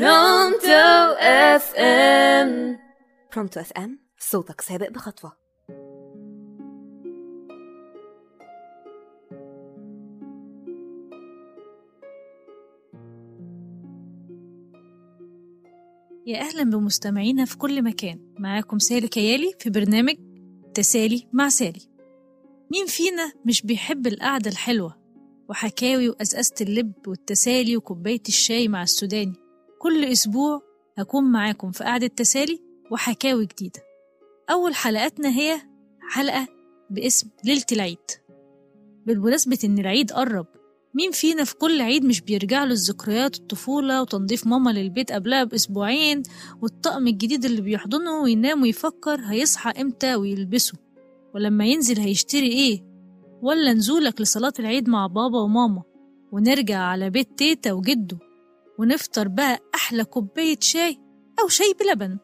Pronto FM Pronto FM صوتك سابق بخطوة. يا أهلا بمستمعينا في كل مكان. معاكم سالي كيالي في برنامج تسالي مع سالي. مين فينا مش بيحب القعدة الحلوة وحكاوي وأزأزة اللب والتسالي وكوباية الشاي مع السوداني؟ كل أسبوع هكون معاكم في قعدة تسالي وحكاوي جديدة. أول حلقاتنا هي حلقة باسم ليلة العيد. بالمناسبة إن العيد قرب مين فينا في كل عيد مش بيرجع له الذكريات الطفولة وتنظيف ماما للبيت قبلها بأسبوعين والطقم الجديد اللي بيحضنه وينام ويفكر هيصحى إمتى ويلبسه؟ ولما ينزل هيشتري إيه؟ ولا نزولك لصلاة العيد مع بابا وماما ونرجع على بيت تيتا وجده؟ ونفطر بقى أحلى كوباية شاي أو شاي بلبن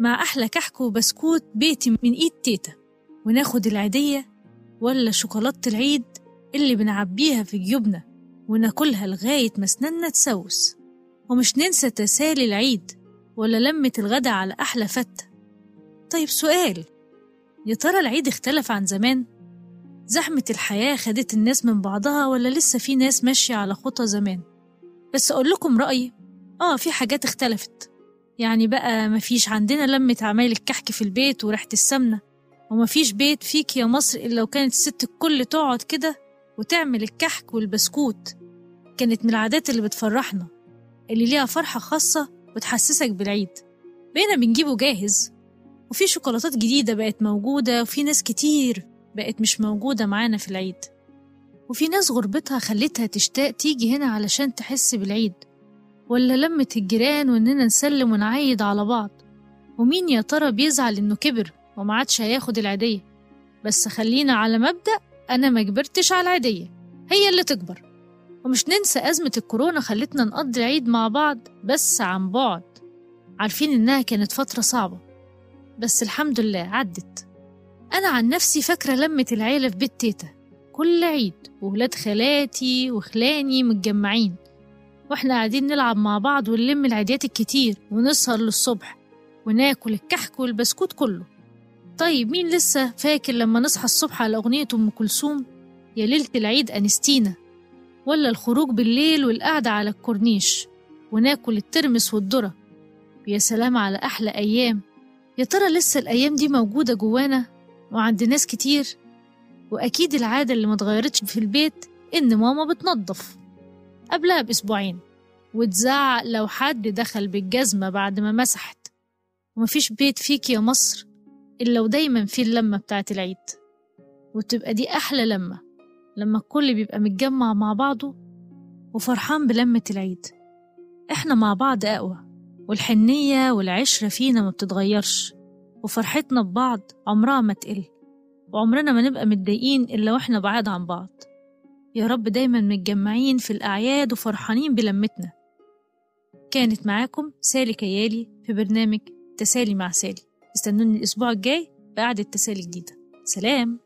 مع أحلى كحك وبسكوت بيتي من إيد تيتا وناخد العيدية ولا شوكولاتة العيد اللي بنعبيها في جيوبنا وناكلها لغاية ما سننا تسوس ومش ننسى تسالي العيد ولا لمة الغدا على أحلى فتة طيب سؤال يا ترى العيد اختلف عن زمان؟ زحمة الحياة خدت الناس من بعضها ولا لسه في ناس ماشية على خطى زمان؟ بس أقول لكم رأيي. آه في حاجات اختلفت. يعني بقى مفيش عندنا لمة عمايل الكحك في البيت وريحة السمنة. ومفيش بيت فيك يا مصر إلا وكانت الست الكل تقعد كده وتعمل الكحك والبسكوت. كانت من العادات اللي بتفرحنا. اللي ليها فرحة خاصة وتحسسك بالعيد. بقينا بنجيبه جاهز. وفي شوكولاتات جديدة بقت موجودة وفي ناس كتير بقت مش موجودة معانا في العيد. وفي ناس غربتها خلتها تشتاق تيجي هنا علشان تحس بالعيد. ولا لمة الجيران وإننا نسلم ونعيد على بعض؟ ومين يا ترى بيزعل إنه كبر وما عادش هياخد العيدية؟ بس خلينا على مبدأ أنا ما كبرتش على العيدية. هي اللي تكبر. ومش ننسى أزمة الكورونا خلتنا نقضي العيد مع بعض بس عن بعد. عارفين إنها كانت فترة صعبة. بس الحمد لله عدت. أنا عن نفسي فاكرة لمة العيلة في بيت تيتا. كل عيد وولاد خالاتي وخلاني متجمعين. وإحنا قاعدين نلعب مع بعض ونلم العيديات الكتير ونسهر للصبح وناكل الكحك والبسكوت كله. طيب مين لسه فاكر لما نصحى الصبح على أغنية أم كلثوم؟ يا ليلة العيد أنستينا. ولا الخروج بالليل والقعدة على الكورنيش وناكل الترمس والذرة. يا سلام على أحلى أيام. يا ترى لسه الأيام دي موجودة جوانا؟ وعند ناس كتير. وأكيد العادة اللي متغيرتش في البيت إن ماما بتنظف قبلها بأسبوعين وتزعق لو حد دخل بالجزمة بعد ما مسحت. ومفيش بيت فيك يا مصر إلا ودايما فيه اللمة بتاعت العيد. وتبقى دي أحلى لمة لما الكل بيبقى متجمع مع بعضه وفرحان بلمة العيد. إحنا مع بعض أقوى والحنية والعشرة فينا ما بتتغيرش وفرحتنا ببعض عمرها ما تقل. وعمرنا ما نبقى متضايقين إلا وإحنا بعاد عن بعض. يا رب دايما متجمعين في الأعياد وفرحانين بلمتنا. كانت معاكم سالي كيالي في برنامج تسالي مع سالي. استنوني الأسبوع الجاي بقعدة تسالي جديدة. سلام!